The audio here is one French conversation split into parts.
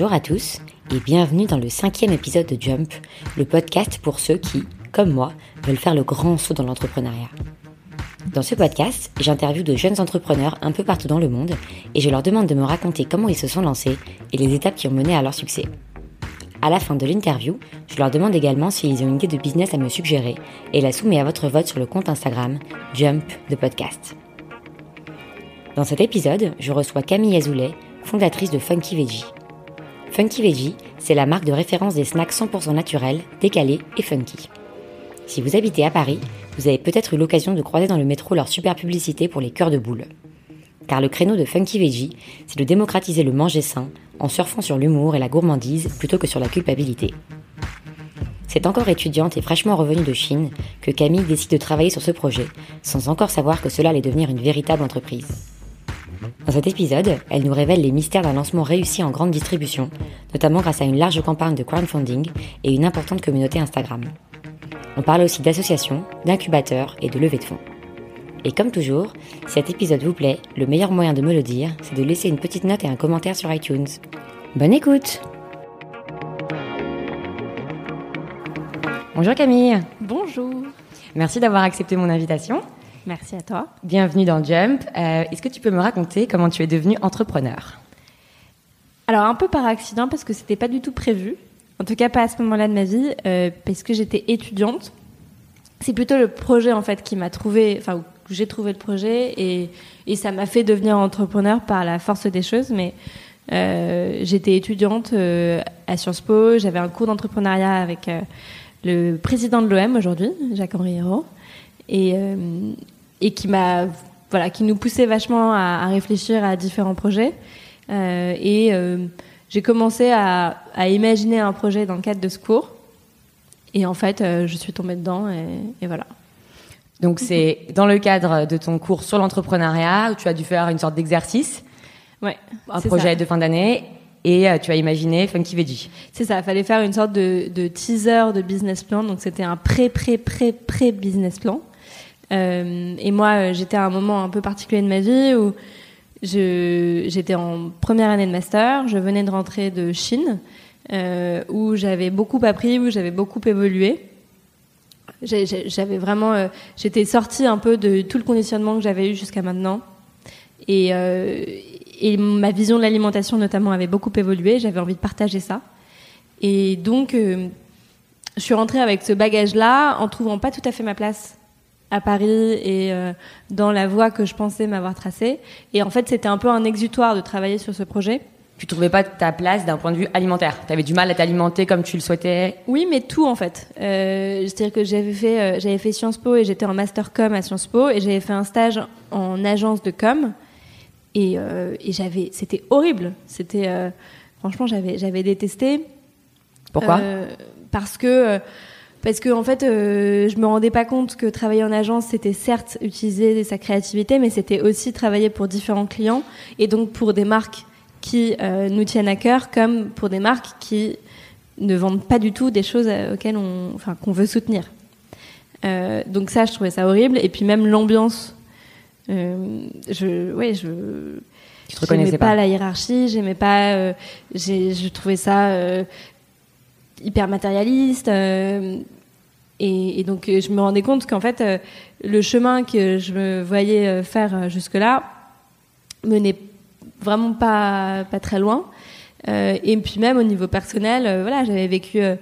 Bonjour à tous et bienvenue dans le cinquième épisode de Jump, le podcast pour ceux qui, comme moi, veulent faire le grand saut dans l'entrepreneuriat. Dans ce podcast, j'interviewe de jeunes entrepreneurs un peu partout dans le monde et je leur demande de me raconter comment ils se sont lancés et les étapes qui ont mené à leur succès. À la fin de l'interview, je leur demande également s'ils ont une idée de business à me suggérer et la soumets à votre vote sur le compte Instagram Jump de podcast. Dans cet épisode, je reçois Camille Azoulay, fondatrice de Funky Veggie. Funky Veggie, c'est la marque de référence des snacks 100% naturels, décalés et funky. Si vous habitez à Paris, vous avez peut-être eu l'occasion de croiser dans le métro leur super publicité pour les cœurs de boule. Car le créneau de Funky Veggie, c'est de démocratiser le manger sain en surfant sur l'humour et la gourmandise plutôt que sur la culpabilité. C'est encore étudiante et fraîchement revenue de Chine que Camille décide de travailler sur ce projet, sans encore savoir que cela allait devenir une véritable entreprise. Dans cet épisode, elle nous révèle les mystères d'un lancement réussi en grande distribution, notamment grâce à une large campagne de crowdfunding et une importante communauté Instagram. On parle aussi d'associations, d'incubateurs et de levée de fonds. Et comme toujours, si cet épisode vous plaît, le meilleur moyen de me le dire, c'est de laisser une petite note et un commentaire sur iTunes. Bonne écoute Bonjour Camille Bonjour Merci d'avoir accepté mon invitation. Merci à toi. Bienvenue dans Jump. Euh, Est-ce que tu peux me raconter comment tu es devenue entrepreneur? Alors un peu par accident parce que c'était pas du tout prévu. En tout cas pas à ce moment-là de ma vie euh, parce que j'étais étudiante. C'est plutôt le projet en fait qui m'a trouvé, enfin j'ai trouvé le projet et, et ça m'a fait devenir entrepreneur par la force des choses. Mais euh, j'étais étudiante euh, à Sciences Po, j'avais un cours d'entrepreneuriat avec euh, le président de l'OM aujourd'hui, Jacques-Henri Hérault, et, et qui m'a voilà, qui nous poussait vachement à, réfléchir à différents projets. Et j'ai commencé à, imaginer un projet dans le cadre de ce cours. Et en fait, je suis tombée dedans et voilà. Donc c'est dans le cadre de ton cours sur l'entrepreneuriat où tu as dû faire une sorte d'exercice, ouais, un projet ça. de fin d'année, et euh, tu as imaginé Funky Veggie. C'est ça, il fallait faire une sorte de, de teaser de business plan. Donc c'était un pré pré pré pré business plan. Euh, et moi, j'étais à un moment un peu particulier de ma vie où j'étais en première année de master, je venais de rentrer de Chine, euh, où j'avais beaucoup appris, où j'avais beaucoup évolué. J'avais vraiment, euh, j'étais sortie un peu de tout le conditionnement que j'avais eu jusqu'à maintenant, et, euh, et ma vision de l'alimentation notamment avait beaucoup évolué. J'avais envie de partager ça, et donc euh, je suis rentrée avec ce bagage-là en trouvant pas tout à fait ma place à Paris et dans la voie que je pensais m'avoir tracée. Et en fait, c'était un peu un exutoire de travailler sur ce projet. Tu trouvais pas ta place d'un point de vue alimentaire Tu avais du mal à t'alimenter comme tu le souhaitais Oui, mais tout en fait. Euh, C'est-à-dire que j'avais fait, euh, j'avais fait Sciences Po et j'étais en master com à Sciences Po et j'avais fait un stage en agence de com et, euh, et j'avais, c'était horrible. C'était franchement, j'avais, j'avais détesté. Pourquoi? Parce que parce que en fait, je me rendais pas compte que travailler en agence, c'était certes utiliser sa créativité, mais c'était aussi travailler pour différents clients et donc pour des marques qui euh, nous tiennent à cœur, comme pour des marques qui ne vendent pas du tout des choses auxquelles on, enfin, qu'on veut soutenir. Euh, donc ça, je trouvais ça horrible. Et puis même l'ambiance, euh, je, ouais, je. Tu te reconnaissais pas, pas la hiérarchie, j'aimais pas. euh, j'ai, je trouvais ça euh, hyper matérialiste. euh, et, et donc, euh, je me rendais compte qu'en fait, euh, le chemin que je me voyais euh, faire euh, jusque-là menait vraiment pas, pas très loin. Euh, et puis même au niveau personnel, euh, voilà, j'avais vécu euh,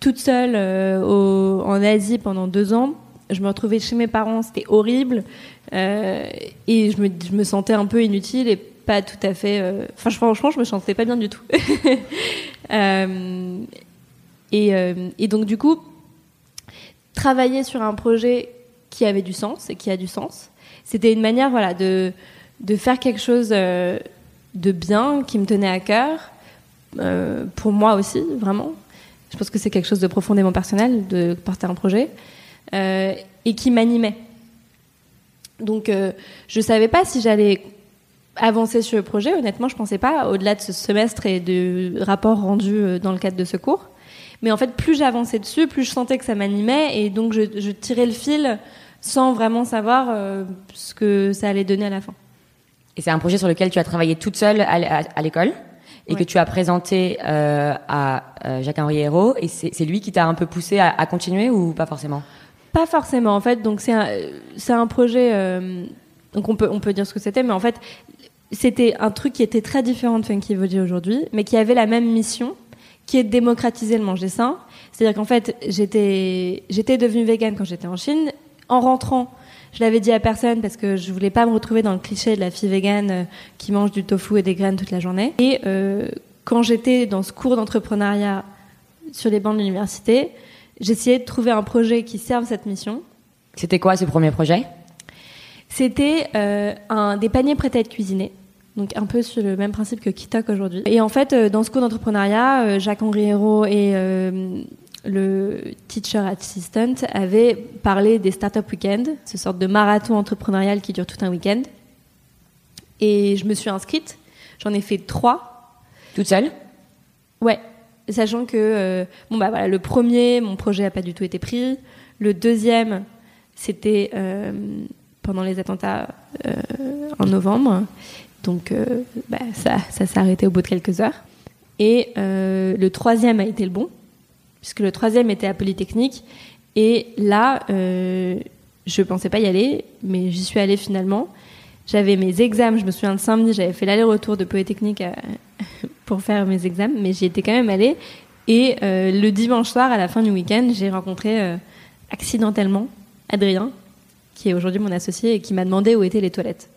toute seule en Asie pendant deux ans. Je me retrouvais chez mes parents, c'était horrible. Et je me, je me sentais un peu inutile et pas tout à fait. Enfin, franchement, je me sentais pas bien du tout. Et, et donc, du coup, travailler sur un projet qui avait du sens et qui a du sens, c'était une manière, voilà, de, de faire quelque chose de bien qui me tenait à cœur, euh, pour moi aussi, vraiment. Je pense que c'est quelque chose de profondément personnel de porter un projet euh, et qui m'animait. Donc, euh, je savais pas si j'allais avancer sur le projet. Honnêtement, je pensais pas, au-delà de ce semestre et de rapports rendus euh, dans le cadre de ce cours. Mais en fait, plus j'avançais dessus, plus je sentais que ça m'animait, et donc je, je, tirais le fil sans vraiment savoir euh, ce que ça allait donner à la fin. Et c'est un projet sur lequel tu as travaillé toute seule à, l'école et que tu as présenté euh, à euh, Jacques-Henri Hérault, et c'est lui qui t'a un peu poussé à, à, continuer ou pas forcément? Pas forcément, en fait. Donc c'est un, un projet. Euh, donc on peut on peut dire ce que c'était, mais en fait c'était un truc qui était très différent de Funky Body aujourd'hui, mais qui avait la même mission, qui est de démocratiser le manger sain. C'est-à-dire qu'en fait, j'étais, j'étais devenue végane quand j'étais en Chine. En rentrant, je l'avais dit à personne parce que je voulais pas me retrouver dans le cliché de la fille végane euh, qui mange du tofu et des graines toute la journée. Et euh, quand j'étais dans ce cours d'entrepreneuriat sur les bancs de l'université, j'essayais de trouver un projet qui serve cette mission. C'était quoi ce premier projet? C'était euh, un des paniers prêts à être cuisinés. Donc un peu sur le même principe que Kitok aujourd'hui. Et en fait, dans ce cours d'entrepreneuriat, euh, Jacques-Henri Hérault et euh, le teacher assistant avaient parlé des startup weekends, ce sorte de marathon entrepreneurial qui dure tout un week-end. Et je me suis inscrite. J'en ai fait trois. Toute seule? Ouais. Sachant que, bon bah voilà, le premier, mon projet n'a pas du tout été pris. Le deuxième, c'était pendant les attentats en novembre. Donc euh, bah, ça, ça s'est arrêté au bout de quelques heures. Et euh, le troisième a été le bon, puisque le troisième était à Polytechnique. Et là, euh, je pensais pas y aller, mais j'y suis allée finalement. J'avais mes examens, je me souviens de samedi, j'avais fait l'aller-retour de Polytechnique pour faire mes examens, mais j'y étais quand même allée. Et le dimanche soir, à la fin du week-end, j'ai rencontré accidentellement Adrien, qui est aujourd'hui mon associé et qui m'a demandé où étaient les toilettes.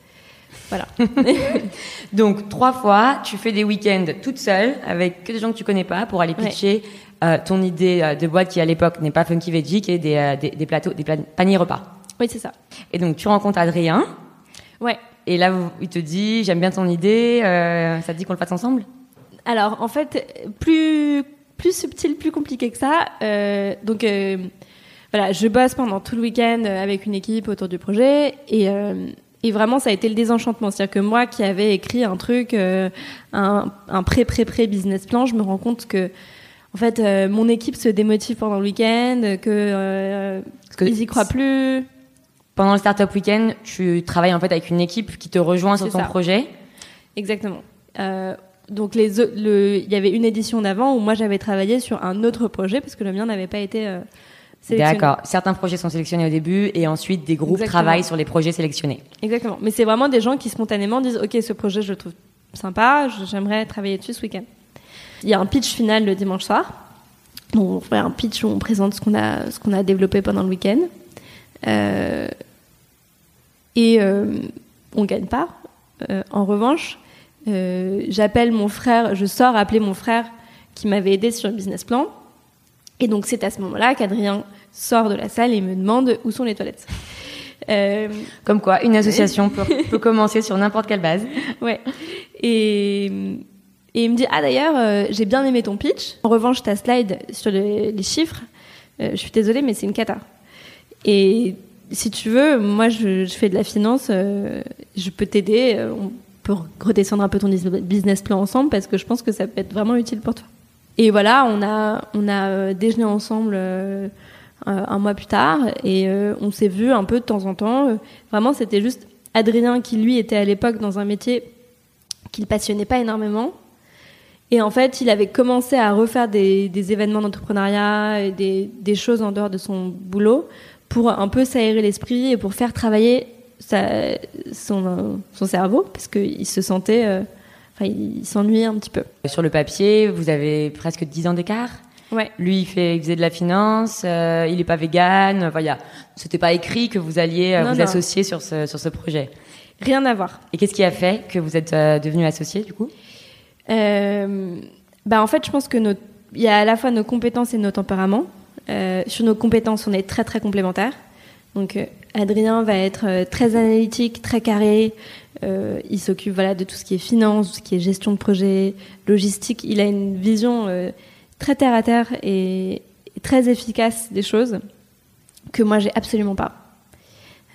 Voilà. Donc trois fois, tu fais des week-ends toute seule avec que des gens que tu connais pas pour aller pitcher euh, ton idée euh, de boîte qui à l'époque n'est pas funky veggie, qui est des, euh, des, plateaux, des paniers repas. Oui, c'est ça. Et donc tu rencontres Adrien. Ouais. Et là, il te dit, j'aime bien ton idée. ça te dit qu'on le fasse ensemble? Alors en fait, plus plus subtil, plus compliqué que ça. donc voilà, je bosse pendant tout le week-end avec une équipe autour du projet et et vraiment, ça a été le désenchantement. C'est-à-dire que moi qui avais écrit un truc, un, un pré-pré-pré business plan, je me rends compte que, en fait, euh, mon équipe se démotive pendant le week-end, que, euh, qu'ils y croient plus. Pendant le startup week-end, tu travailles en fait avec une équipe qui te rejoint sur ton projet. Exactement. donc les, il y avait une édition d'avant où moi j'avais travaillé sur un autre projet parce que le mien n'avait pas été D'accord. Certains projets sont sélectionnés au début et ensuite des groupes travaillent sur les projets sélectionnés. Exactement. Mais c'est vraiment des gens qui spontanément disent OK, ce projet je le trouve sympa, j'aimerais travailler dessus ce week-end. Il y a un pitch final le dimanche soir. on fait un pitch où on présente ce qu'on a, ce qu'on a développé pendant le week-end. Euh, et euh, on gagne pas. Euh, en revanche, euh, j'appelle mon frère, je sors appeler mon frère qui m'avait aidé sur le business plan. Et donc c'est à ce moment-là qu'Adrien sort de la salle et me demande où sont les toilettes. Euh, Comme quoi, une association peut, peut, commencer sur n'importe quelle base. Ouais. Et, et il me dit ah d'ailleurs euh, j'ai bien aimé ton pitch. En revanche ta slide sur les, chiffres, euh, je suis désolée mais c'est une cata. Et si tu veux, moi je, fais de la finance, euh, je peux t'aider. on peut redescendre un peu ton business plan ensemble parce que je pense que ça peut être vraiment utile pour toi. Et voilà, on a on a déjeuné ensemble un mois plus tard et on s'est vu un peu de temps en temps. Vraiment, c'était juste Adrien qui lui était à l'époque dans un métier qu'il passionnait pas énormément. Et en fait, il avait commencé à refaire des, des événements d'entrepreneuriat et des, des, choses en dehors de son boulot pour un peu s'aérer l'esprit et pour faire travailler sa, son, son cerveau parce qu'il se sentait, enfin, il s'ennuyait un petit peu. Sur le papier, vous avez presque 10 ans d'écart Ouais. Lui, il, fait, faisait de la finance, euh, il n'est pas vegan. A, c'était pas écrit que vous alliez euh, vous associer sur ce, sur ce projet. Rien à voir. Et qu'est-ce qui a fait que vous êtes euh, devenu associé du coup? Bah, En fait, je pense que il y a à la fois nos compétences et nos tempéraments. sur nos compétences, on est très très complémentaires. Donc Adrien va être très analytique, très carré. il s'occupe voilà de tout ce qui est finance, tout ce qui est gestion de projet, logistique. Il a une vision très terre à terre et, très efficace des choses que moi j'ai absolument pas.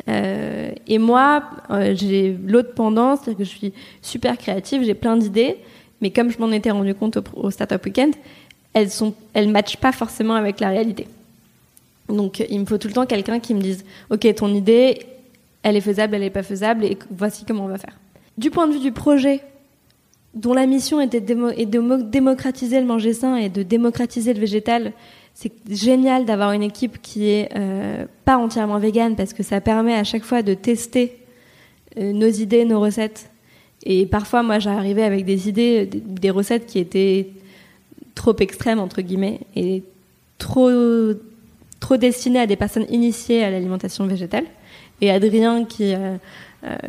Euh, et moi, euh, j'ai l'autre pendant, c'est-à-dire que je suis super créative, j'ai plein d'idées, mais comme je m'en étais rendu compte au, Startup Weekend, elles sont, elles matchent pas forcément avec la réalité. Donc, il me faut tout le temps quelqu'un qui me dise, ok, ton idée, elle est faisable, elle est pas faisable, et voici comment on va faire. Du point de vue du projet, dont la mission était de démocratiser le manger sain et de démocratiser le végétal, c'est génial d'avoir une équipe qui est euh, pas entièrement végane parce que ça permet à chaque fois de tester euh, nos idées, nos recettes. Et parfois, moi, j'arrivais avec des idées, des, recettes qui étaient trop extrêmes entre guillemets et trop trop destinées à des personnes initiées à l'alimentation végétale. Et Adrien, qui euh,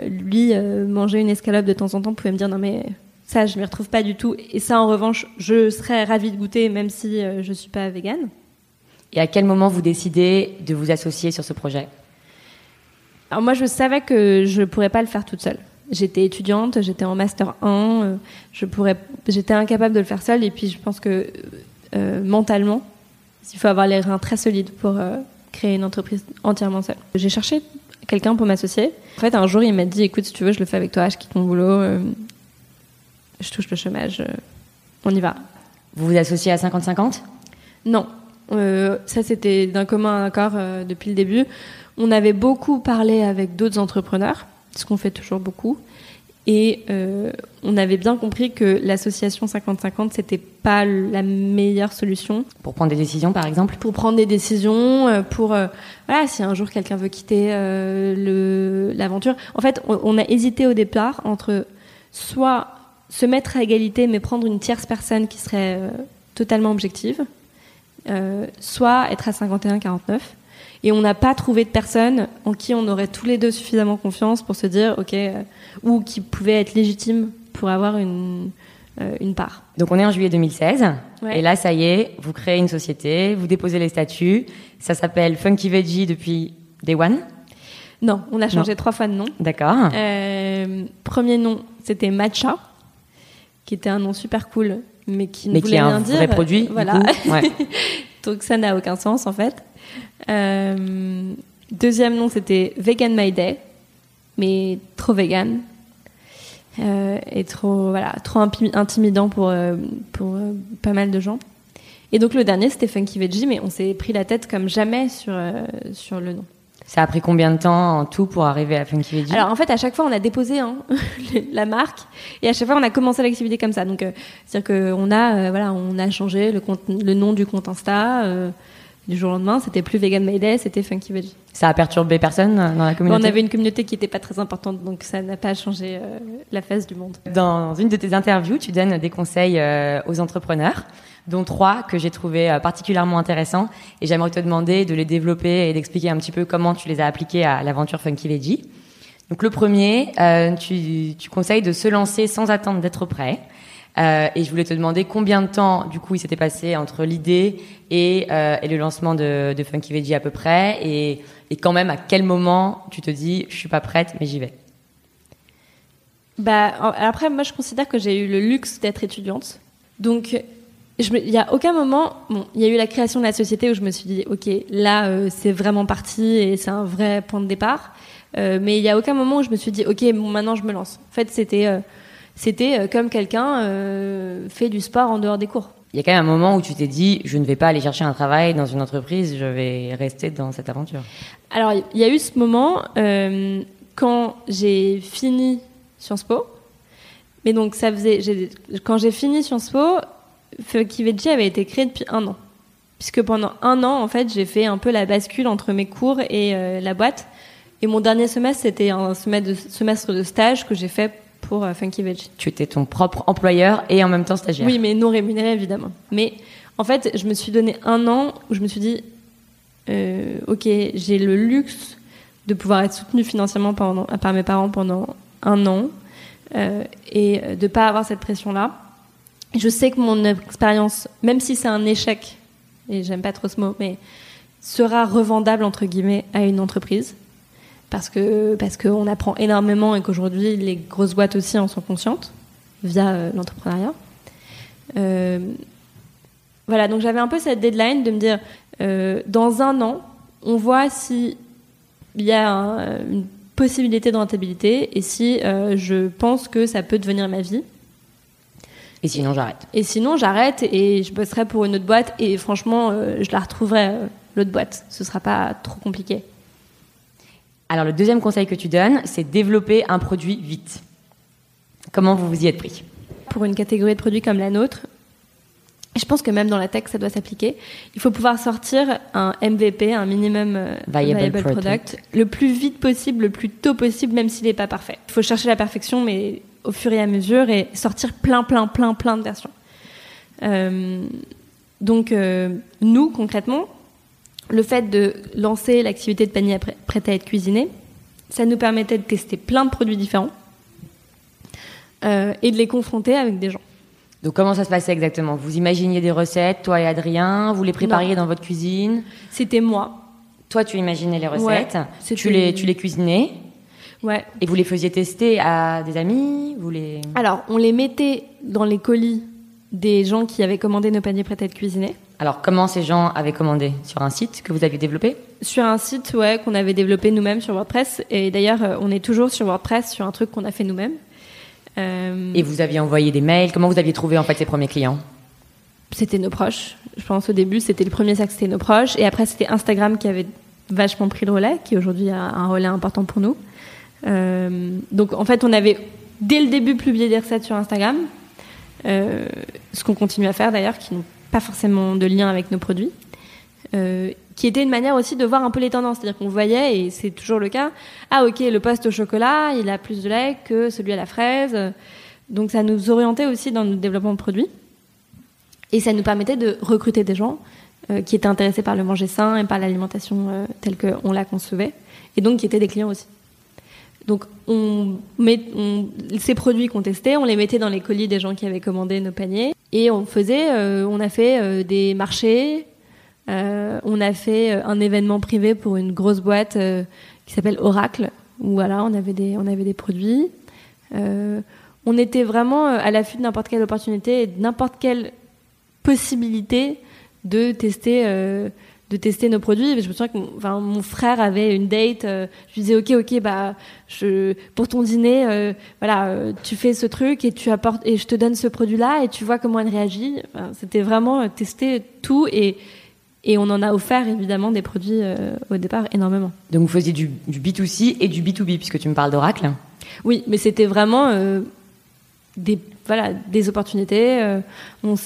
lui mangeait une escalope de temps en temps, pouvait me dire non mais ça, je m'y retrouve pas du tout. Et ça, en revanche, je serais ravie de goûter, même si euh, je suis pas végane. Et à quel moment vous décidez de vous associer sur ce projet? Alors moi, je savais que je pourrais pas le faire toute seule. J'étais étudiante, j'étais en master 1, euh, je pourrais, j'étais incapable de le faire seule. Et puis, je pense que euh, mentalement, il faut avoir les reins très solides pour créer une entreprise entièrement seule. J'ai cherché quelqu'un pour m'associer. En fait, un jour, il m'a dit, écoute, si tu veux, je le fais avec toi, je quitte mon boulot je touche le chômage, euh, on y va. Vous vous associez à 50-50 Non. Euh, ça, c'était d'un commun accord euh, depuis le début. On avait beaucoup parlé avec d'autres entrepreneurs, ce qu'on fait toujours beaucoup. Et on avait bien compris que l'association 50-50, c'était pas la meilleure solution. Pour prendre des décisions, par exemple? Pour prendre des décisions, pour. voilà, si un jour quelqu'un veut quitter l'aventure. En fait, on, on, a hésité au départ entre soit se mettre à égalité, mais prendre une tierce personne qui serait euh, totalement objective, euh, soit être à 51-49. Et on n'a pas trouvé de personne en qui on aurait tous les deux suffisamment confiance pour se dire, OK, euh, ou qui pouvait être légitime pour avoir une, une part. Donc on est en juillet 2016, et là, ça y est, vous créez une société, vous déposez les statuts, ça s'appelle Funky Veggie depuis Day One Non, on a changé trois fois de nom. D'accord. premier nom, c'était Matcha qui était un nom super cool, mais qui ne mais voulait qui rien dire. Vrai produit. Voilà. Donc ça n'a aucun sens en fait. Euh, deuxième nom, c'était Vegan My Day, mais trop vegan. Euh, et trop voilà trop intimidant pour euh, pour pas mal de gens et donc le dernier c'était Funky Veggie mais on s'est pris la tête comme jamais sur sur le nom ça a pris combien de temps en tout pour arriver à Funky Veggie? Alors en fait, à chaque fois, on a déposé hein, la marque et à chaque fois, on a commencé l'activité comme ça. Donc, euh, c'est-à-dire qu'on a, euh, voilà, on a changé le, compte, le nom du compte Insta. Euh, du jour au lendemain, c'était plus Vegan Mayday, c'était Funky Veggie. Ça a perturbé personne dans la communauté On avait une communauté qui n'était pas très importante, donc ça n'a pas changé la face du monde. Dans une de tes interviews, tu donnes des conseils aux entrepreneurs dont trois que j'ai trouvé euh, particulièrement intéressants. Et j'aimerais te demander de les développer et d'expliquer un petit peu comment tu les as appliqués à l'aventure Funky Veggie. Donc le premier, euh, tu, tu, conseilles de se lancer sans attendre d'être prêt. Euh, et je voulais te demander combien de temps, du coup, il s'était passé entre l'idée et, euh, le lancement de, de, Funky Veggie à peu près, et, quand même à quel moment tu te dis, je suis pas prête, mais j'y vais? Bah après, moi, je considère que j'ai eu le luxe d'être étudiante, donc il n'y a aucun moment, bon, il y a eu la création de la société où je me suis dit, ok, là, euh, c'est vraiment parti et c'est un vrai point de départ. Mais il n'y a aucun moment où je me suis dit, ok, maintenant je me lance. En fait, c'était, c'était comme quelqu'un fait du sport en dehors des cours. Il y a quand même un moment où tu t'es dit, je ne vais pas aller chercher un travail dans une entreprise, je vais rester dans cette aventure. Alors, il y a eu ce moment quand j'ai fini Sciences Po. Mais donc, ça faisait, quand j'ai fini Sciences Po, Veggie avait été créé depuis un an. Puisque pendant un an, en fait, j'ai fait un peu la bascule entre mes cours et euh, la boîte. Et mon dernier semestre, c'était un semestre de, stage que j'ai fait pour euh, Funky Veggie. Tu étais ton propre employeur et en même temps stagiaire. Oui, mais non rémunéré, évidemment. Mais en fait, je me suis donné un an où je me suis dit, euh, ok, j'ai le luxe de pouvoir être soutenue financièrement par mes parents pendant un an et de pas avoir cette pression-là je sais que mon expérience, même si c'est un échec, et j'aime pas trop ce mot, mais sera revendable entre guillemets à une entreprise parce que parce qu'on apprend énormément et qu'aujourd'hui les grosses boîtes aussi en sont conscientes via euh, l'entrepreneuriat. Euh, voilà, donc j'avais un peu cette deadline de me dire euh, dans un an, on voit si il y a une possibilité de rentabilité et si je pense que ça peut devenir ma vie. Et sinon, j'arrête. Et sinon, j'arrête et je bosserai pour une autre boîte. Et franchement, je la retrouverai, l'autre boîte. Ce sera pas trop compliqué. Alors, le deuxième conseil que tu donnes, c'est développer un produit vite. Comment vous vous y êtes pris? Pour une catégorie de produits comme la nôtre, je pense que même dans la tech, ça doit s'appliquer. Il faut pouvoir sortir un MVP, un minimum euh, viable, product. le plus vite possible, le plus tôt possible, même s'il n'est pas parfait. Il faut chercher la perfection, mais au fur et à mesure, et sortir plein, plein, plein, plein de versions. Euh, donc, euh, nous, concrètement, le fait de lancer l'activité de panier prêt à être cuisiné, ça nous permettait de tester plein de produits différents euh, et de les confronter avec des gens. Donc comment ça se passait exactement? Vous imaginiez des recettes, toi et Adrien, vous les prépariez dans votre cuisine? C'était moi. Toi, tu imaginais les recettes, tu les tu les cuisinais. Ouais. Et vous les faisiez tester à des amis vous les... Alors, on les mettait dans les colis des gens qui avaient commandé nos paniers prêts à être cuisinés. Alors, comment ces gens avaient commandé Sur un site que vous aviez développé Sur un site, ouais, qu'on avait développé nous-mêmes sur WordPress. Et d'ailleurs, euh, on est toujours sur WordPress sur un truc qu'on a fait nous-mêmes. Euh, Et vous aviez envoyé des mails Comment vous aviez trouvé en fait ces premiers clients C'était nos proches. Je pense au début, c'était le premier sac, c'était nos proches. Et après, c'était Instagram qui avait vachement pris le relais, qui aujourd'hui a un relais important pour nous. Euh, donc, en fait, on avait dès le début publié des recettes sur Instagram. Euh, ce qu'on continue à faire d'ailleurs, qui n'ont pas forcément de lien avec nos produits, euh, qui était une manière aussi de voir un peu les tendances. C'est-à-dire qu'on voyait, et c'est toujours le cas, ah ok, le poste au chocolat, il a plus de lait que celui à la fraise. Donc ça nous orientait aussi dans notre développement de produits. Et ça nous permettait de recruter des gens euh, qui étaient intéressés par le manger sain et par l'alimentation euh, telle qu'on la concevait, et donc qui étaient des clients aussi. Donc, on met, ces produits qu'on testait, on les mettait dans les colis des gens qui avaient commandé nos paniers. Et on faisait, euh, on a fait euh, des marchés, euh, on a fait un événement privé pour une grosse boîte qui s'appelle Oracle, où voilà, on avait des, on avait des produits. on était vraiment à l'affût de n'importe quelle opportunité et de n'importe quelle possibilité de tester de tester nos produits. Je me souviens que mon, enfin, mon frère avait une date. Euh, je lui disais ok ok bah je pour ton dîner euh, voilà euh, tu fais ce truc et tu apportes et je te donne ce produit là et tu vois comment elle réagit. C'était vraiment tester tout et et on en a offert évidemment des produits au départ énormément. Donc vous faisiez du, du B2C et du B2B puisque tu me parles d'Oracle. Oui, mais c'était vraiment des voilà des opportunités. Euh,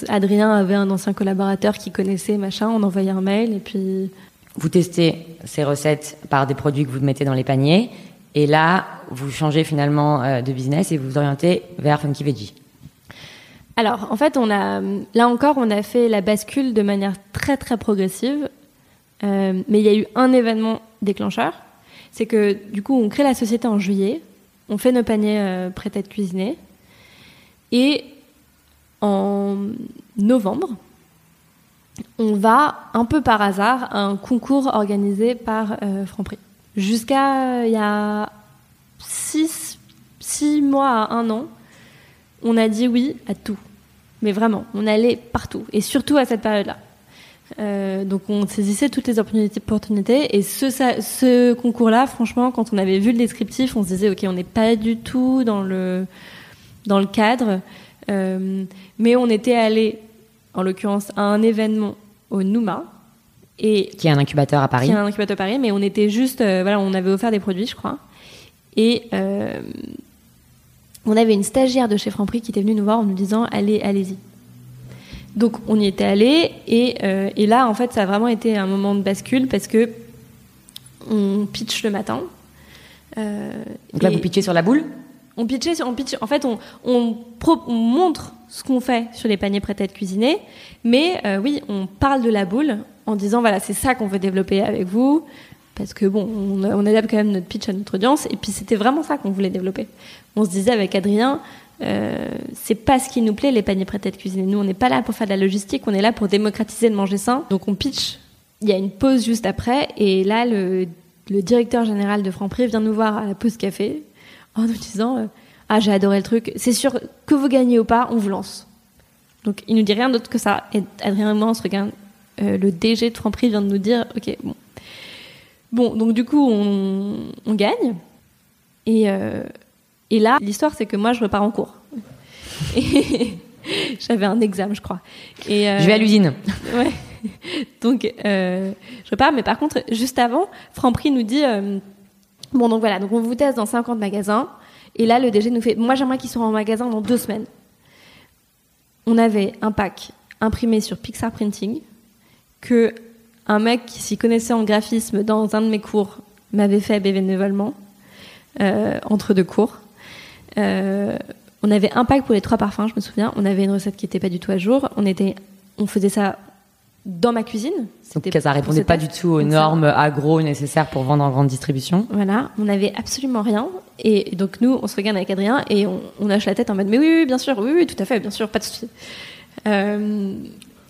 Adrien avait un ancien collaborateur qui connaissait machin, on envoyait un mail et puis. Vous testez ces recettes par des produits que vous mettez dans les paniers et là vous changez finalement euh, de business et vous vous orientez vers Funky Veggie. Alors en fait on a là encore on a fait la bascule de manière très très progressive, euh, mais il y a eu un événement déclencheur, c'est que du coup on crée la société en juillet, on fait nos paniers prêts à être cuisinés. Et en novembre, on va un peu par hasard à un concours organisé par euh, Franprix. Jusqu'à il y a six, mois à un an, on a dit oui à tout. Mais vraiment, on allait partout. Et surtout à cette période-là. Euh, donc on saisissait toutes les opportunités et ce concours-là, franchement, quand on avait vu le descriptif, on se disait ok, on n'est pas du tout dans le dans le cadre. Euh, mais on était allé, en l'occurrence, à un événement au Nouma. Et qui est un incubateur à Paris. Qui est un incubateur à Paris, mais on était juste, euh, voilà, on avait offert des produits, je crois. Et euh, on avait une stagiaire de chez Franprix qui était venue nous voir en nous disant allez, allez-y. Donc on y était allé et, et, là en fait ça a vraiment été un moment de bascule parce que on pitch le matin. Donc là vous pitchez sur la boule? On pitchait, en fait, on, on, montre ce qu'on fait sur les paniers prêts à être cuisinés, mais euh, oui, on parle de la boule en disant voilà, c'est ça qu'on veut développer avec vous, parce que bon, on, on adapte quand même notre pitch à notre audience, et puis c'était vraiment ça qu'on voulait développer. On se disait avec Adrien, euh, c'est pas ce qui nous plaît les paniers prêts à être cuisinés. Nous, on n'est pas là pour faire de la logistique, on est là pour démocratiser le manger sain. Donc on pitch. Il y a une pause juste après, et là, le, le directeur général de Franprix vient nous voir à la pause café en nous disant euh, Ah, j'ai adoré le truc, c'est sûr que vous gagnez ou pas, on vous lance. Donc il nous dit rien d'autre que ça. Et Adrien et moi, on se regarde. Euh, le DG de Franprix vient de nous dire Ok, bon. Bon, donc du coup, on, on gagne. Et, euh, et là, l'histoire, c'est que moi, je repars en cours. Et, J'avais un examen, je crois. Et, euh, Je vais à l'usine. Ouais. Donc, je repars. Mais par contre, juste avant, Franprix nous dit Bon, donc voilà, donc on vous teste dans 50 magasins. Et là, le DG nous fait Moi, j'aimerais qu'ils soient en magasin dans deux semaines. On avait un pack imprimé sur Pixar Printing que un mec qui s'y connaissait en graphisme dans un de mes cours m'avait fait bénévolement euh, entre deux cours. Euh, on avait un pack pour les trois parfums, je me souviens. On avait une recette qui n'était pas du tout à jour. On était, on faisait ça dans ma cuisine. Donc ça répondait pas du tout aux normes agro nécessaires pour vendre en grande distribution. Voilà, on avait absolument rien. Et donc nous, on se regarde avec Adrien et on, on la tête en mode mais oui, oui, bien sûr, oui, oui, tout à fait, bien sûr, pas de souci. Euh,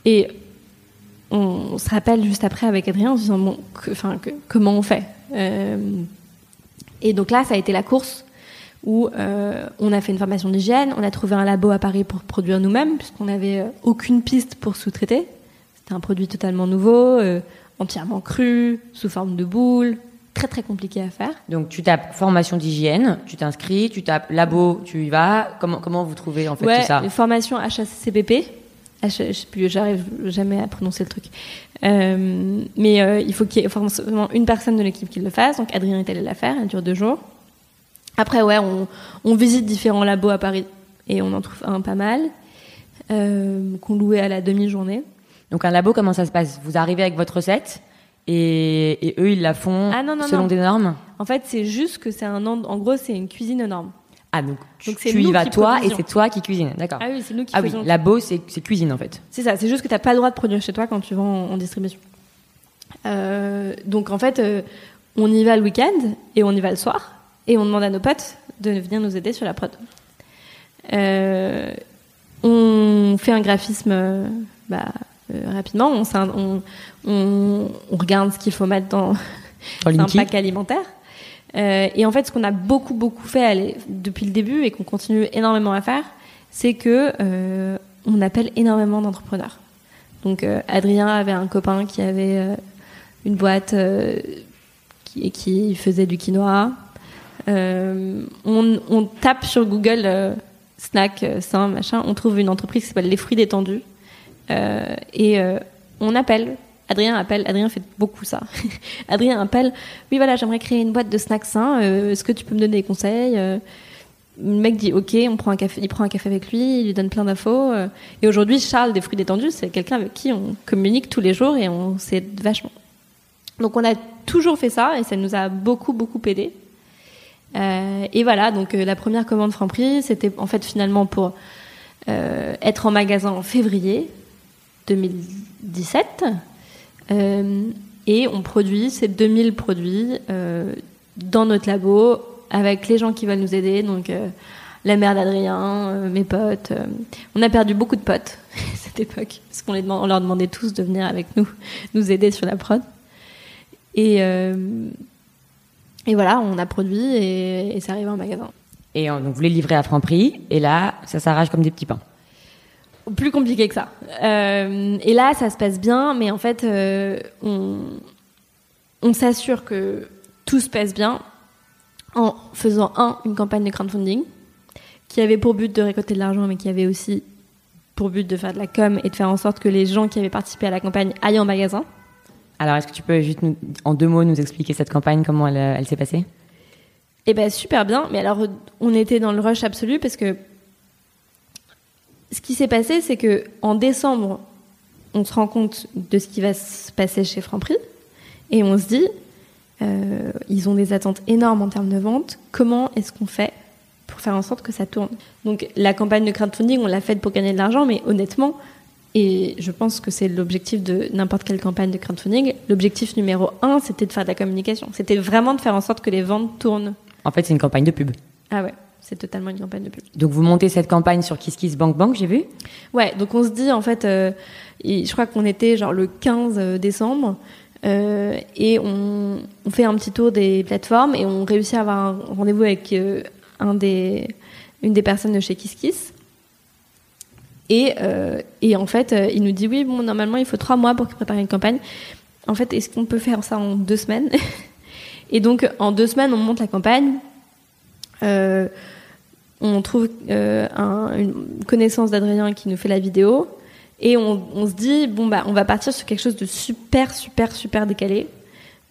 et on, on se rappelle juste après avec Adrien en se disant bon, que- enfin, que- comment on fait? Euh, Et donc là, ça a été la course où euh, on a fait une formation d'hygiène, on a trouvé un labo à Paris pour produire nous-mêmes puisqu'on n'avait aucune piste pour sous-traiter. C'était un produit totalement nouveau, euh, entièrement cru, sous forme de boule, très très compliqué à faire. Donc tu tapes formation d'hygiène, tu t'inscris, tu tapes labo, tu y vas. Comment comment vous trouvez en fait ouais, tout ça? les formations HACCP. H- je sais plus, j'arrive jamais à prononcer le truc. Euh, mais euh, il faut qu'il y ait forcément une personne de l'équipe qui le fasse. Donc Adrien est allé la faire, elle dure deux jours. Après, ouais, on, on visite différents labos à Paris et on en trouve un pas mal euh, qu'on louait à la demi-journée. Donc un labo, comment ça se passe? Vous arrivez avec votre recette et, et eux ils la font Ah, non, non, selon non. des normes? En fait, c'est juste que c'est un en gros, c'est une cuisine aux normes. Ah donc, tu- Donc, tu y vas toi et c'est toi qui cuisines, d'accord. Ah oui, c'est nous qui Ah oui, faisons. labo c'est cuisine en fait. C'est ça, c'est juste que tu n'as pas le droit de produire chez toi quand tu vends en, en distribution. Euh, donc en fait, euh, on y va le week-end et on y va le soir et on demande à nos potes de venir nous aider sur la prod. Euh, on fait un graphisme bah, rapidement, on, s'in- on, on- on regarde ce qu'il faut mettre dans, un pack alimentaire. Euh, et en fait, ce qu'on a beaucoup, beaucoup fait allez, depuis le début et qu'on continue énormément à faire, c'est que euh, on appelle énormément d'entrepreneurs. Donc, euh, Adrien avait un copain qui avait euh, une boîte euh, qui, qui faisait du quinoa. Euh, on, on tape sur Google euh, snack euh, sain, machin. On trouve une entreprise qui s'appelle Les Fruits Détendus. Euh, et euh, on appelle. Adrien appelle. Adrien fait beaucoup ça. Adrien appelle. Oui, voilà, j'aimerais créer une boîte de snacks sains. Euh, Est-ce que tu peux me donner des conseils Le mec dit OK. On prend un café. Il prend un café avec lui. Il lui donne plein d'infos. Et aujourd'hui, Charles des Fruits Détendus, c'est quelqu'un avec qui on communique tous les jours et on s'aide vachement. Donc on a toujours fait ça et ça nous a beaucoup beaucoup aidé. Et voilà, donc la première commande Franprix, c'était en fait finalement pour être en magasin en février 2017. Euh, et on produit ces 2000 produits euh, dans notre labo avec les gens qui veulent nous aider. Donc euh, la mère d'Adrien, mes potes. on a perdu beaucoup de potes à cette époque parce qu'on on leur demandait tous de venir avec nous, nous aider sur la prod. Et, et voilà, on a produit et, et c'est arrivé en magasin. Et euh, donc vous les livrez à Franprix et là ça s'arrache comme des petits pains. Plus compliqué que ça. Euh, et là, ça se passe bien, mais en fait, euh, on, on s'assure que tout se passe bien en faisant, un, une campagne de crowdfunding qui avait pour but de récolter de l'argent, mais qui avait aussi pour but de faire de la com et de faire en sorte que les gens qui avaient participé à la campagne aillent en magasin. Alors est-ce que tu peux juste nous- en deux mots nous expliquer cette campagne comment elle, elle s'est passée? Eh ben super bien, mais alors on était dans le rush absolu parce que ce qui s'est passé, c'est que en décembre, on se rend compte de ce qui va se passer chez Franprix et on se dit, euh, ils ont des attentes énormes en termes de vente. Comment est-ce qu'on fait pour faire en sorte que ça tourne? Donc la campagne de crowdfunding, on l'a faite pour gagner de l'argent, mais honnêtement, et je pense que c'est l'objectif de n'importe quelle campagne de crowdfunding, l'objectif numéro un, c'était de faire de la communication. C'était vraiment de faire en sorte que les ventes tournent. En fait c'est une campagne de pub. Ah ouais, c'est totalement une campagne de pub. Donc vous montez cette campagne sur KissKissBankBank j'ai vu? Ouais, donc on se dit en fait, euh, je crois qu'on était genre le 15 décembre euh, et on, on fait un petit tour des plateformes et on réussit à avoir un rendez-vous avec euh, un des, une des personnes de chez KissKiss. Et, euh, et en fait, euh, il nous dit oui, bon, normalement, il faut trois mois pour préparer une campagne. En fait, est-ce qu'on peut faire ça en deux semaines? Et donc, en deux semaines, on monte la campagne. Euh, on trouve euh, un, une connaissance d'Adrien qui nous fait la vidéo et on, on, se dit bon bah on va partir sur quelque chose de super super super décalé.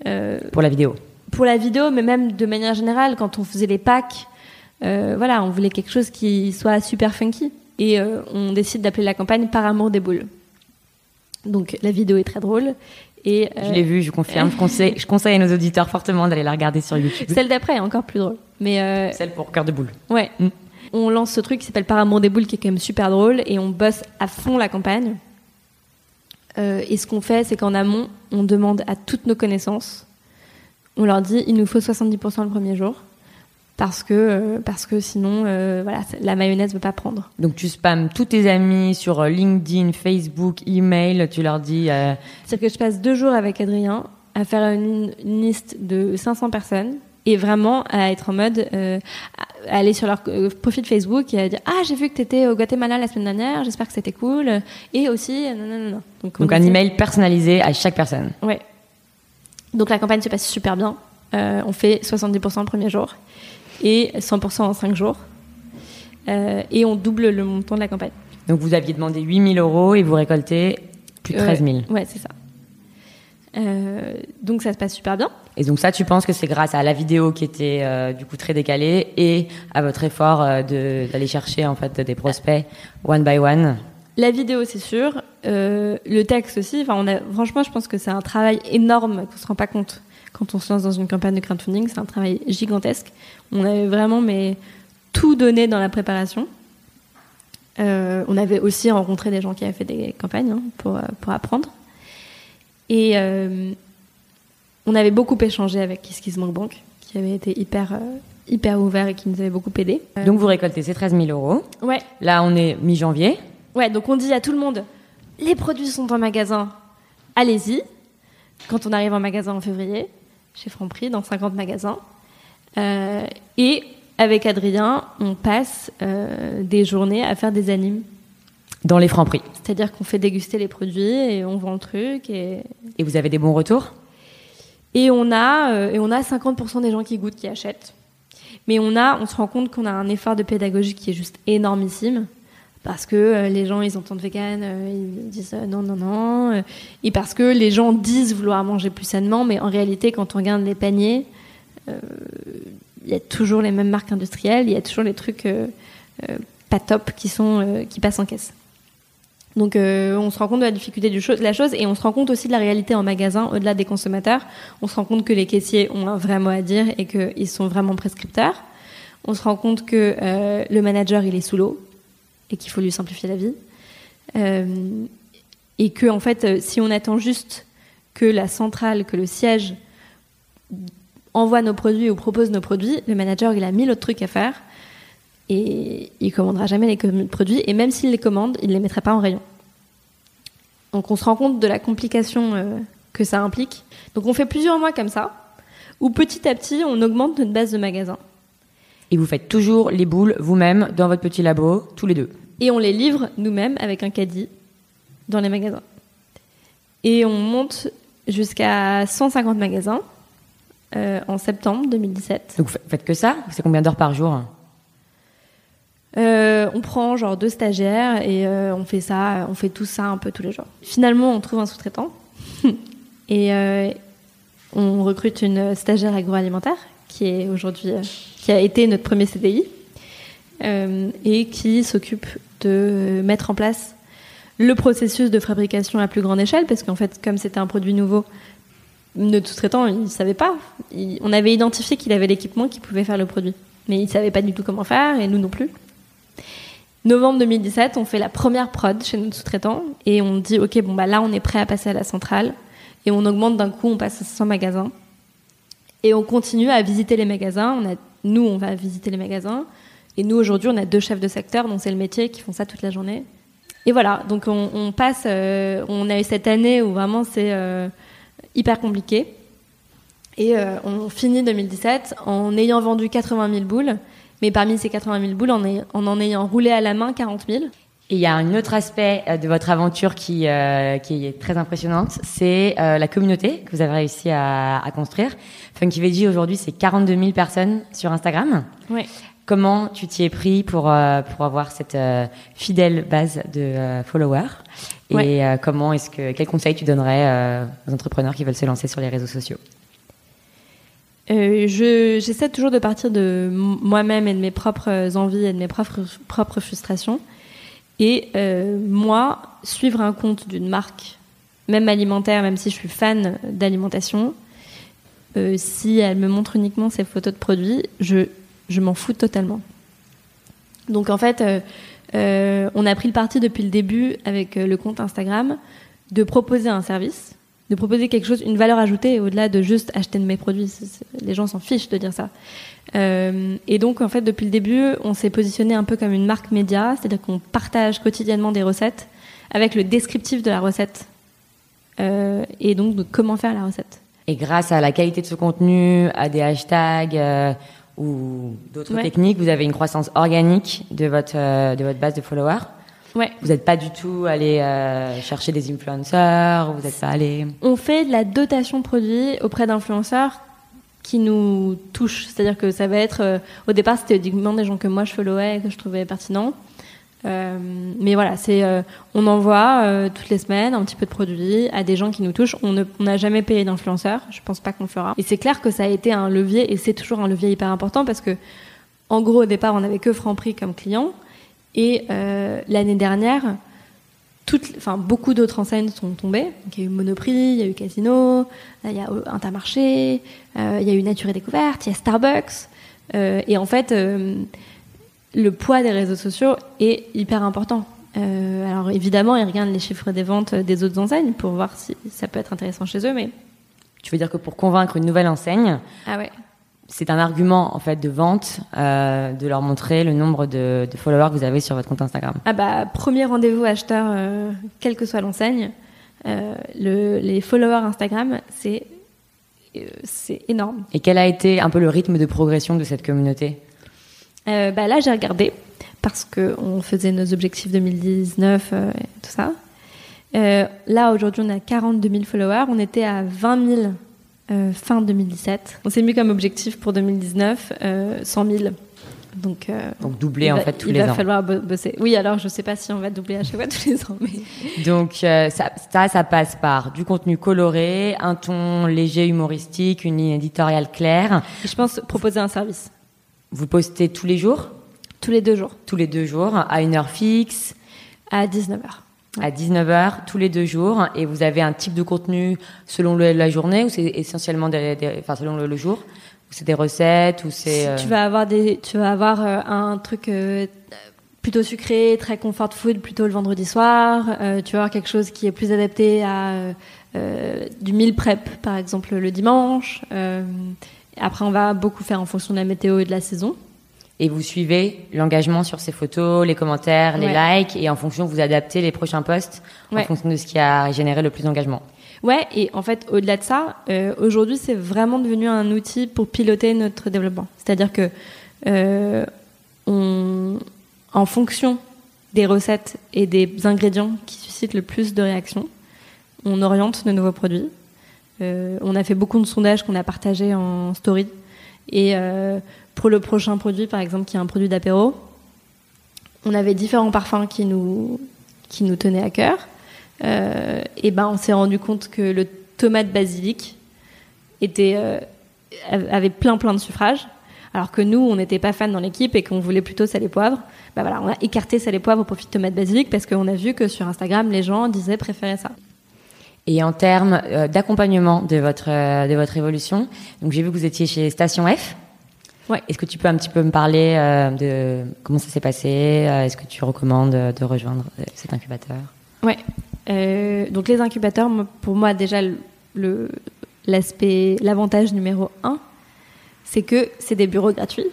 Euh, pour la vidéo. pour la vidéo mais même de manière générale quand on faisait les packs euh, voilà on voulait quelque chose qui soit super funky et on décide d'appeler la campagne par amour des boules. Donc la vidéo est très drôle et je l'ai vue je confirme je conseille je conseille à nos auditeurs fortement d'aller la regarder sur YouTube celle d'après est encore plus drôle mais euh... celle pour cœur de boule. Ouais. Mm. On lance ce truc qui s'appelle Par amour des boules, qui est quand même super drôle, et on bosse à fond la campagne. Euh, et ce qu'on fait, c'est qu'en amont, on demande à toutes nos connaissances. On leur dit, il nous faut 70% le premier jour. Parce que, euh, parce que sinon, euh, voilà, la mayonnaise ne veut pas prendre. Donc tu spams tous tes amis sur euh, LinkedIn, Facebook, email, tu leur dis. Euh, C'est-à-dire que je passe deux jours avec Adrien à faire une, une liste de 500 personnes et vraiment à être en mode euh, à aller sur leur profil Facebook et à dire ah j'ai vu que tu étais au Guatemala la semaine dernière j'espère que c'était cool. Et aussi non non non donc, donc un email personnalisé à chaque personne. Ouais. Donc la campagne se passe super bien. On fait 70% le premier jour et 100% en 5 jours euh, et on double le montant de la campagne donc vous aviez demandé 8000 euros et vous récoltez plus de 13 000 ouais c'est ça euh, donc ça se passe super bien. Et donc ça, tu penses que c'est grâce à la vidéo qui était euh, du coup très décalée et à votre effort euh, d'aller chercher en fait des prospects one by one? La vidéo, c'est sûr. Euh, le texte aussi. Enfin, on a franchement, je pense que c'est un travail énorme qu'on se rend pas compte quand on se lance dans une campagne de crowdfunding. C'est un travail gigantesque. On avait vraiment mais tout donné dans la préparation. Euh, on avait aussi rencontré des gens qui avaient fait des campagnes hein, pour pour apprendre. Et euh, on avait beaucoup échangé avec KissKissBankBank, qui avait été hyper, euh, hyper ouvert et qui nous avait beaucoup aidé. Donc vous récoltez ces 13 000 euros. Ouais. Là, on est mi-janvier. Ouais, donc on dit à tout le monde, les produits sont en magasin, allez-y. Quand on arrive en magasin en février, chez Franprix, dans 50 magasins. Euh, et avec Adrien, on passe euh, des journées à faire des animes dans les francs prix. C'est-à-dire qu'on fait déguster les produits et on vend le truc. Et, et vous avez des bons retours? Et on, a, euh, et on a 50% des gens qui goûtent, qui achètent. Mais on, a, on se rend compte qu'on a un effort de pédagogie qui est juste énormissime. Parce que euh, les gens, ils entendent vegan, euh, ils disent euh, non, non, non. et parce que les gens disent vouloir manger plus sainement, mais en réalité, quand on regarde les paniers, il y a toujours les mêmes marques industrielles, il y a toujours les trucs pas top qui, sont, qui passent en caisse. Donc on se rend compte de la difficulté de la chose et on se rend compte aussi de la réalité en magasin au-delà des consommateurs. On se rend compte que les caissiers ont un vrai mot à dire et qu'ils sont vraiment prescripteurs. On se rend compte que le manager il est sous l'eau et qu'il faut lui simplifier la vie. Euh, et que en fait, euh, si on attend juste que la centrale, que le siège envoie nos produits ou propose nos produits, le manager il a mille autres trucs à faire et il commandera jamais les produits et même s'il les commande, il les mettra pas en rayon. Donc on se rend compte de la complication euh, que ça implique. Donc on fait plusieurs mois comme ça, où petit à petit on augmente notre base de magasins Et vous faites toujours les boules vous-même dans votre petit labo, tous les deux. et on les livre nous-mêmes avec un caddie dans les magasins. Et on monte jusqu'à 150 magasins euh, en septembre 2017. Donc vous faites que ça C'est combien d'heures par jour? Euh, on prend genre deux stagiaires et euh, on fait ça, on fait tout ça un peu tous les jours. Finalement, on trouve un sous-traitant et on recrute une stagiaire agroalimentaire qui est aujourd'hui, euh, qui a été notre premier CDI euh, et qui s'occupe de mettre en place le processus de fabrication à plus grande échelle parce qu'en fait, comme c'était un produit nouveau, notre sous-traitant, il savait pas. On avait identifié qu'il avait l'équipement qui pouvait faire le produit, mais il savait pas du tout comment faire et nous non plus. Novembre 2017, on fait la première prod chez notre sous-traitant et on dit ok bon bah là on est prêt à passer à la centrale et on augmente d'un coup, on passe à 100 magasins et on continue à visiter les magasins. Nous on va visiter les magasins et nous aujourd'hui on a deux chefs de secteur donc c'est le métier qui font ça toute la journée. Et voilà donc on, passe, euh, on a eu cette année où vraiment c'est euh, hyper compliqué et euh, on finit 2017 en ayant vendu 80 000 boules mais parmi ces 80 000 boules, en en ayant roulé à la main 40 000. Et il y a un autre aspect euh, de votre aventure qui, euh, qui est très impressionnante, c'est euh, la communauté que vous avez réussi à, à construire. Funky Veggie aujourd'hui, c'est 42 000 personnes sur Instagram. Ouais. Comment tu t'y es pris pour, euh, pour avoir cette euh, fidèle base de euh, followers? Et comment est-ce que quels conseils tu donnerais aux entrepreneurs qui veulent se lancer sur les réseaux sociaux? J'essaie toujours de partir de moi-même et de mes propres envies et de mes propres, propres frustrations. Et moi, suivre un compte d'une marque, même alimentaire, même si je suis fan d'alimentation, si elle me montre uniquement ses photos de produits, je je m'en fous totalement. Donc en fait, euh, euh, on a pris le parti depuis le début avec euh, le compte Instagram de proposer un service, de proposer quelque chose, une valeur ajoutée au-delà de juste acheter de mes produits. les gens s'en fichent de dire ça. et donc en fait, depuis le début, on s'est positionné un peu comme une marque média, c'est-à-dire qu'on partage quotidiennement des recettes avec le descriptif de la recette et donc de comment faire la recette. Et grâce à la qualité de ce contenu, à des hashtags ou d'autres techniques, vous avez une croissance organique de votre, euh, de votre base de followers. Ouais. Vous n'êtes pas du tout allé euh, chercher des influenceurs, vous n'êtes pas allé. On fait de la dotation produit auprès d'influenceurs qui nous touchent. C'est-à-dire que ça va être, euh, au départ, c'était uniquement des gens que moi je followais et que je trouvais pertinents. Euh, mais voilà, c'est euh, on envoie euh, toutes les semaines un petit peu de produits à des gens qui nous touchent. On n'a jamais payé d'influenceurs, je pense pas qu'on le fera. Et c'est clair que ça a été un levier et c'est toujours un levier hyper important parce que en gros au départ on avait que Franprix comme client et l'année dernière toutes, enfin beaucoup d'autres enseignes sont tombées. Donc, il y a eu Monoprix, il y a eu Casino, il y a Intermarché, il y a eu Nature et Découverte, il y a Starbucks. et en fait le poids des réseaux sociaux est hyper important. Euh, alors évidemment, ils regardent les chiffres des ventes des autres enseignes pour voir si ça peut être intéressant chez eux, mais tu veux dire que pour convaincre une nouvelle enseigne, ah ouais. C'est un argument en fait de vente euh, de leur montrer le nombre de, followers que vous avez sur votre compte Instagram. Ah bah premier rendez-vous acheteur, euh, quelle que soit l'enseigne, le, les followers Instagram, c'est c'est énorme. Et quel a été un peu le rythme de progression de cette communauté? Euh, bah Là, j'ai regardé parce qu'on faisait nos objectifs 2019 euh, et tout ça. Euh, là, aujourd'hui, on a 42 000 followers. On était à 20 000 euh, fin 2017. On s'est mis comme objectif pour 2019 100 000. Donc, Donc doubler en fait tous les ans. Il va falloir bosser. Oui, alors je sais pas si on va doubler à chaque fois tous les ans. Mais... Donc ça, ça, ça, passe par du contenu coloré, un ton léger humoristique, une ligne éditoriale claire. je pense proposer un service. Vous postez tous les jours? Tous les deux jours. Tous les deux jours, à une heure fixe? À 19h. À 19h, tous les deux jours. Et vous avez un type de contenu selon la journée ou c'est essentiellement des, enfin, selon le, jour? C'est des recettes ou c'est... Euh, tu vas avoir, des, tu vas avoir euh, un truc euh, plutôt sucré, très comfort food plutôt le vendredi soir. tu vas avoir quelque chose qui est plus adapté à du meal prep, par exemple, le dimanche. Après, on va beaucoup faire en fonction de la météo et de la saison. Et vous suivez l'engagement sur ces photos, les commentaires, les likes, et en fonction, vous adaptez les prochains posts en fonction de ce qui a généré le plus d'engagement. Ouais, et en fait, au-delà de ça, euh, aujourd'hui, c'est vraiment devenu un outil pour piloter notre développement. C'est-à-dire que, euh, on, en fonction des recettes et des ingrédients qui suscitent le plus de réactions, on oriente nos nouveaux produits. Euh, on a fait beaucoup de sondages qu'on a partagés en story. Et pour le prochain produit, par exemple, qui est un produit d'apéro, on avait différents parfums qui nous, qui nous tenaient à cœur. Euh, et ben, on s'est rendu compte que le tomate basilic était, avait plein plein de suffrages. Alors que nous, on n'était pas fans dans l'équipe et qu'on voulait plutôt salé poivre. Bah voilà, on a écarté salé poivre au profit de tomate basilic parce qu'on a vu que sur Instagram, les gens disaient préférer ça. Et en termes euh, d'accompagnement de votre euh, de votre évolution, donc j'ai vu que vous étiez chez Station F. Ouais. Est-ce que tu peux un petit peu me parler euh, de comment ça s'est passé Est-ce que tu recommandes de rejoindre cet incubateur? Ouais. Euh, donc les incubateurs, pour moi déjà le l'aspect, l'avantage numéro un, c'est que c'est des bureaux gratuits.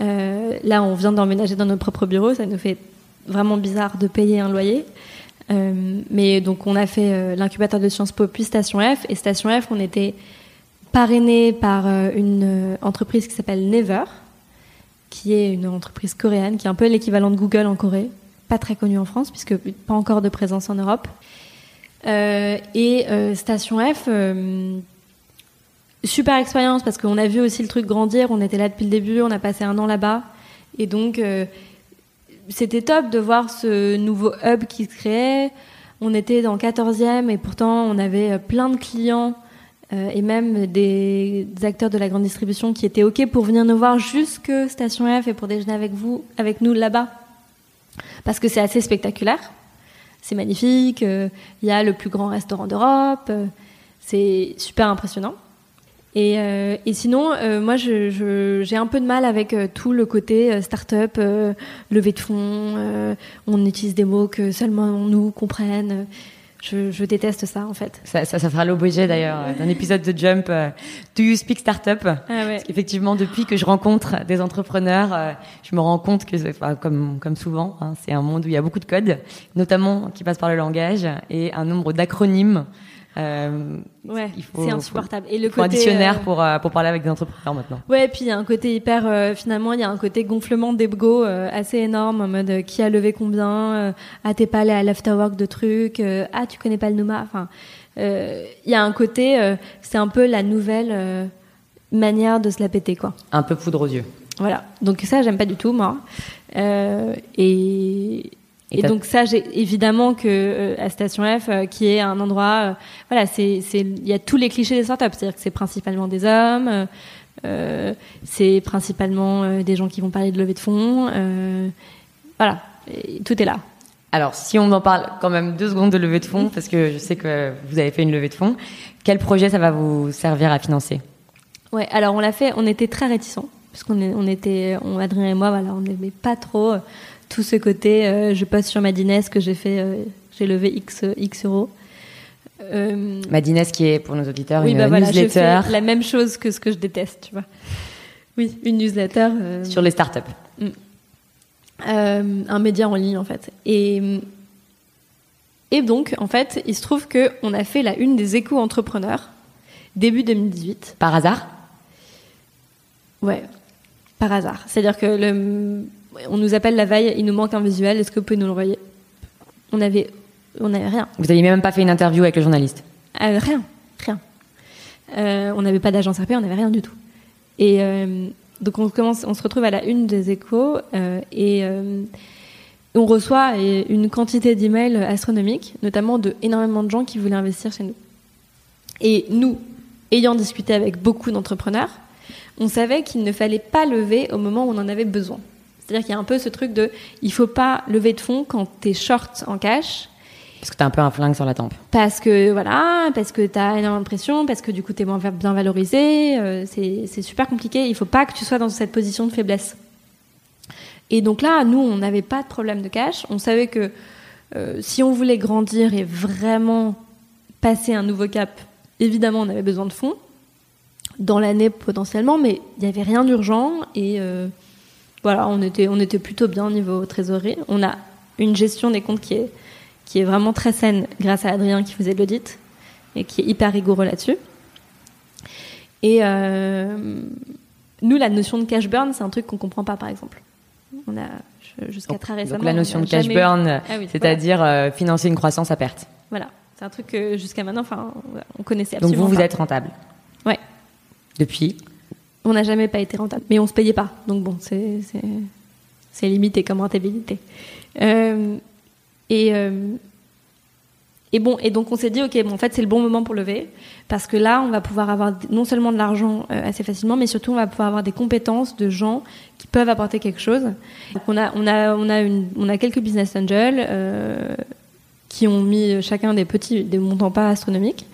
Euh, là, on vient d'emménager dans nos propres bureaux, ça nous fait vraiment bizarre de payer un loyer. Euh, mais donc on a fait euh, l'incubateur de Sciences Po puis Station F. Et Station F, on était parrainé par euh, une entreprise qui s'appelle Never, qui est une entreprise coréenne, qui est un peu l'équivalent de Google en Corée, pas très connue en France puisque pas encore de présence en Europe. et Station F super expérience parce qu'on a vu aussi le truc grandir. On était là depuis le début, on a passé un an là-bas. Et donc, euh, c'était top de voir ce nouveau hub qui se créait. On était dans le 14e et pourtant on avait plein de clients euh, et même des, acteurs de la grande distribution qui étaient OK pour venir nous voir jusque Station F et pour déjeuner avec vous, avec nous là-bas. Parce que c'est assez spectaculaire. C'est magnifique. Euh, il y a le plus grand restaurant d'Europe. c'est super impressionnant. Et, euh, et sinon, euh, moi, j'ai un peu de mal avec euh, tout le côté start-up, levée de fonds. on utilise des mots que seulement nous comprennent. Je, je, déteste ça en fait. Ça, ça, ça fera l'objet d'ailleurs d'un épisode de Jump. Do you speak startup? Ah ouais. Parce qu'effectivement, depuis que je rencontre des entrepreneurs, je me rends compte que, enfin, comme, comme souvent, hein, c'est un monde où il y a beaucoup de codes, notamment qui passe par le langage et un nombre d'acronymes euh, ouais, c'est insupportable. et le côté, un dictionnaire euh, pour euh, pour parler avec des entrepreneurs maintenant. Ouais, et puis il y a un côté hyper euh, finalement il y a un côté gonflement d'ego assez énorme en mode qui a levé combien, ah t'es pas allé à l'afterwork de trucs, ah tu connais pas le Numa, enfin il y a un côté c'est un peu la nouvelle manière de se la péter quoi. Un peu poudre aux yeux. Voilà, donc ça j'aime pas du tout moi. et et, donc ça, j'ai évidemment que euh, à Station F, euh, qui est un endroit, euh, voilà, c'est, c'est, il y a tous les clichés des startups, c'est-à-dire que c'est principalement des hommes, c'est principalement des gens qui vont parler de levée de fonds, voilà, tout est là. Alors, si on en parle quand même deux secondes de levée de fonds, parce que je sais que vous avez fait une levée de fonds, quel projet ça va vous servir à financer? Ouais, alors on l'a fait, on était très réticents, parce qu'on on était, on, Adrien et moi, voilà, on n'aimait pas trop tout ce côté, euh, je poste sur Madines que j'ai fait, euh, j'ai levé X, X euros. Euh, Madines qui est pour nos auditeurs une bah newsletter. la même chose que ce que je déteste, tu vois. Oui, une newsletter. sur les startups. Mm. un média en ligne en fait. Et, et donc, en fait, il se trouve qu'on a fait la une des échos entrepreneurs début 2018. Par hasard? Ouais, par hasard. C'est-à-dire que le, on nous appelle la veille, il nous manque un visuel, est-ce que vous pouvez nous l'envoyer On avait, on n'avait rien. Vous n'aviez même pas fait une interview avec le journaliste? Euh, Rien, rien. Euh, on n'avait pas d'agence RP, on n'avait rien du tout. Et euh, donc on commence, on se retrouve à la une des échos et on reçoit une quantité d'emails astronomiques, notamment de énormément de gens qui voulaient investir chez nous. Et nous, ayant discuté avec beaucoup d'entrepreneurs, on savait qu'il ne fallait pas lever au moment où on en avait besoin. C'est-à-dire qu'il y a un peu ce truc de il faut pas lever de fonds quand tu es short en cash. Parce que tu as un peu un flingue sur la tempe. Parce que voilà, parce que tu as énormément de pression, parce que du coup tu es moins bien valorisé, euh, c'est super compliqué, il faut pas que tu sois dans cette position de faiblesse. Et donc là, nous, on n'avait pas de problème de cash, on savait que euh, si on voulait grandir et vraiment passer un nouveau cap, évidemment, on avait besoin de fonds dans l'année potentiellement, mais il n'y avait rien d'urgent et euh, voilà, on était, on était plutôt bien au niveau trésorerie. On a une gestion des comptes qui est, qui est vraiment très saine grâce à Adrien qui faisait de l'audit et qui est hyper rigoureux là-dessus. Et euh, nous, la notion de cash burn, c'est un truc qu'on comprend pas, par exemple. On a jusqu'à très récemment. Donc la notion de cash burn, ah c'est-à-dire euh, financer une croissance à perte. Voilà, c'est un truc que jusqu'à maintenant, enfin, on connaissait absolument Donc vous, vous êtes rentable. Ouais. Depuis on n'a jamais pas été rentable, mais on se payait pas. Donc bon, c'est limité comme rentabilité. Euh, et euh, et bon, et donc on s'est dit, ok, bon, en fait, c'est le bon moment pour lever, parce que là, on va pouvoir avoir non seulement de l'argent euh, assez facilement, mais surtout, on va pouvoir avoir des compétences de gens qui peuvent apporter quelque chose. Donc on a, on a, on a une, on a quelques business angels euh, qui ont mis chacun des petits, des montants pas astronomiques.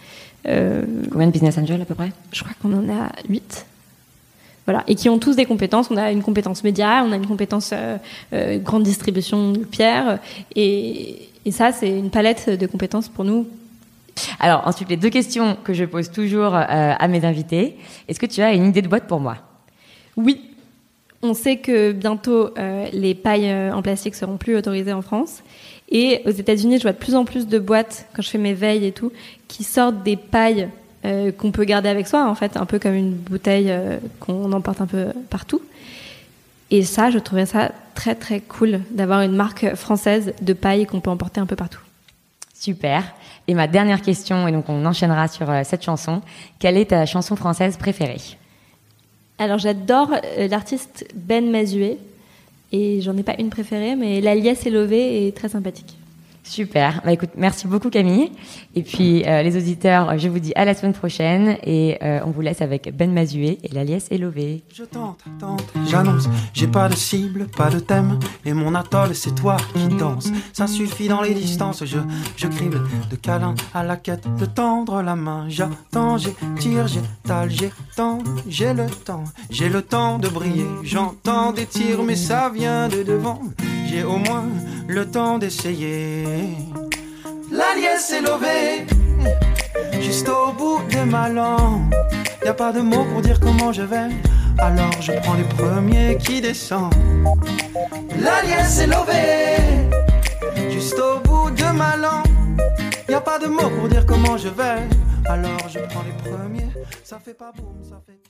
Combien de business angels à peu près? Je crois qu'on en a 8 voilà, et qui ont tous des compétences. On a une compétence média, on a une compétence euh, euh, grande distribution pierre, et, et ça, c'est une palette de compétences pour nous. Alors ensuite, les deux questions que je pose toujours euh, à mes invités. Est-ce que tu as une idée de boîte pour moi? Oui. On sait que bientôt les pailles en plastique seront plus autorisées en France. Et aux États-Unis, je vois de plus en plus de boîtes, quand je fais mes veilles et tout, qui sortent des pailles euh, qu'on peut garder avec soi, en fait, un peu comme une bouteille euh, qu'on emporte un peu partout. Et ça, je trouvais ça très très cool d'avoir une marque française de paille qu'on peut emporter un peu partout. Super. Et ma dernière question, et donc on enchaînera sur euh, cette chanson. Quelle est ta chanson française préférée? Alors j'adore l'artiste Ben Mazué. Et j'en ai pas une préférée, mais La liesse élevée est très sympathique. Super. Bah écoute, merci beaucoup Camille. Et puis euh, les auditeurs, je vous dis à la semaine prochaine et euh, on vous laisse avec Ben Mazué et l'alias Élové. Je tente, tente, j'annonce, j'ai pas de cible, pas de thème et mon atoll c'est toi qui danse. Ça suffit dans les distances, je je crible de câlin à la quête de tendre la main. J'attends, j'étire, j'étale, j'ai le temps, j'ai le temps de briller. J'entends des tirs mais ça vient de devant. J'ai au moins le temps d'essayer. La liesse est levée, juste au bout de ma langue. Y a pas de mots pour dire comment je vais, alors je prends les premiers qui descendent. La liesse est levée, juste au bout de ma langue. Y a pas de mots pour dire comment je vais, alors je prends les premiers. Ça fait pas boum, ça fait.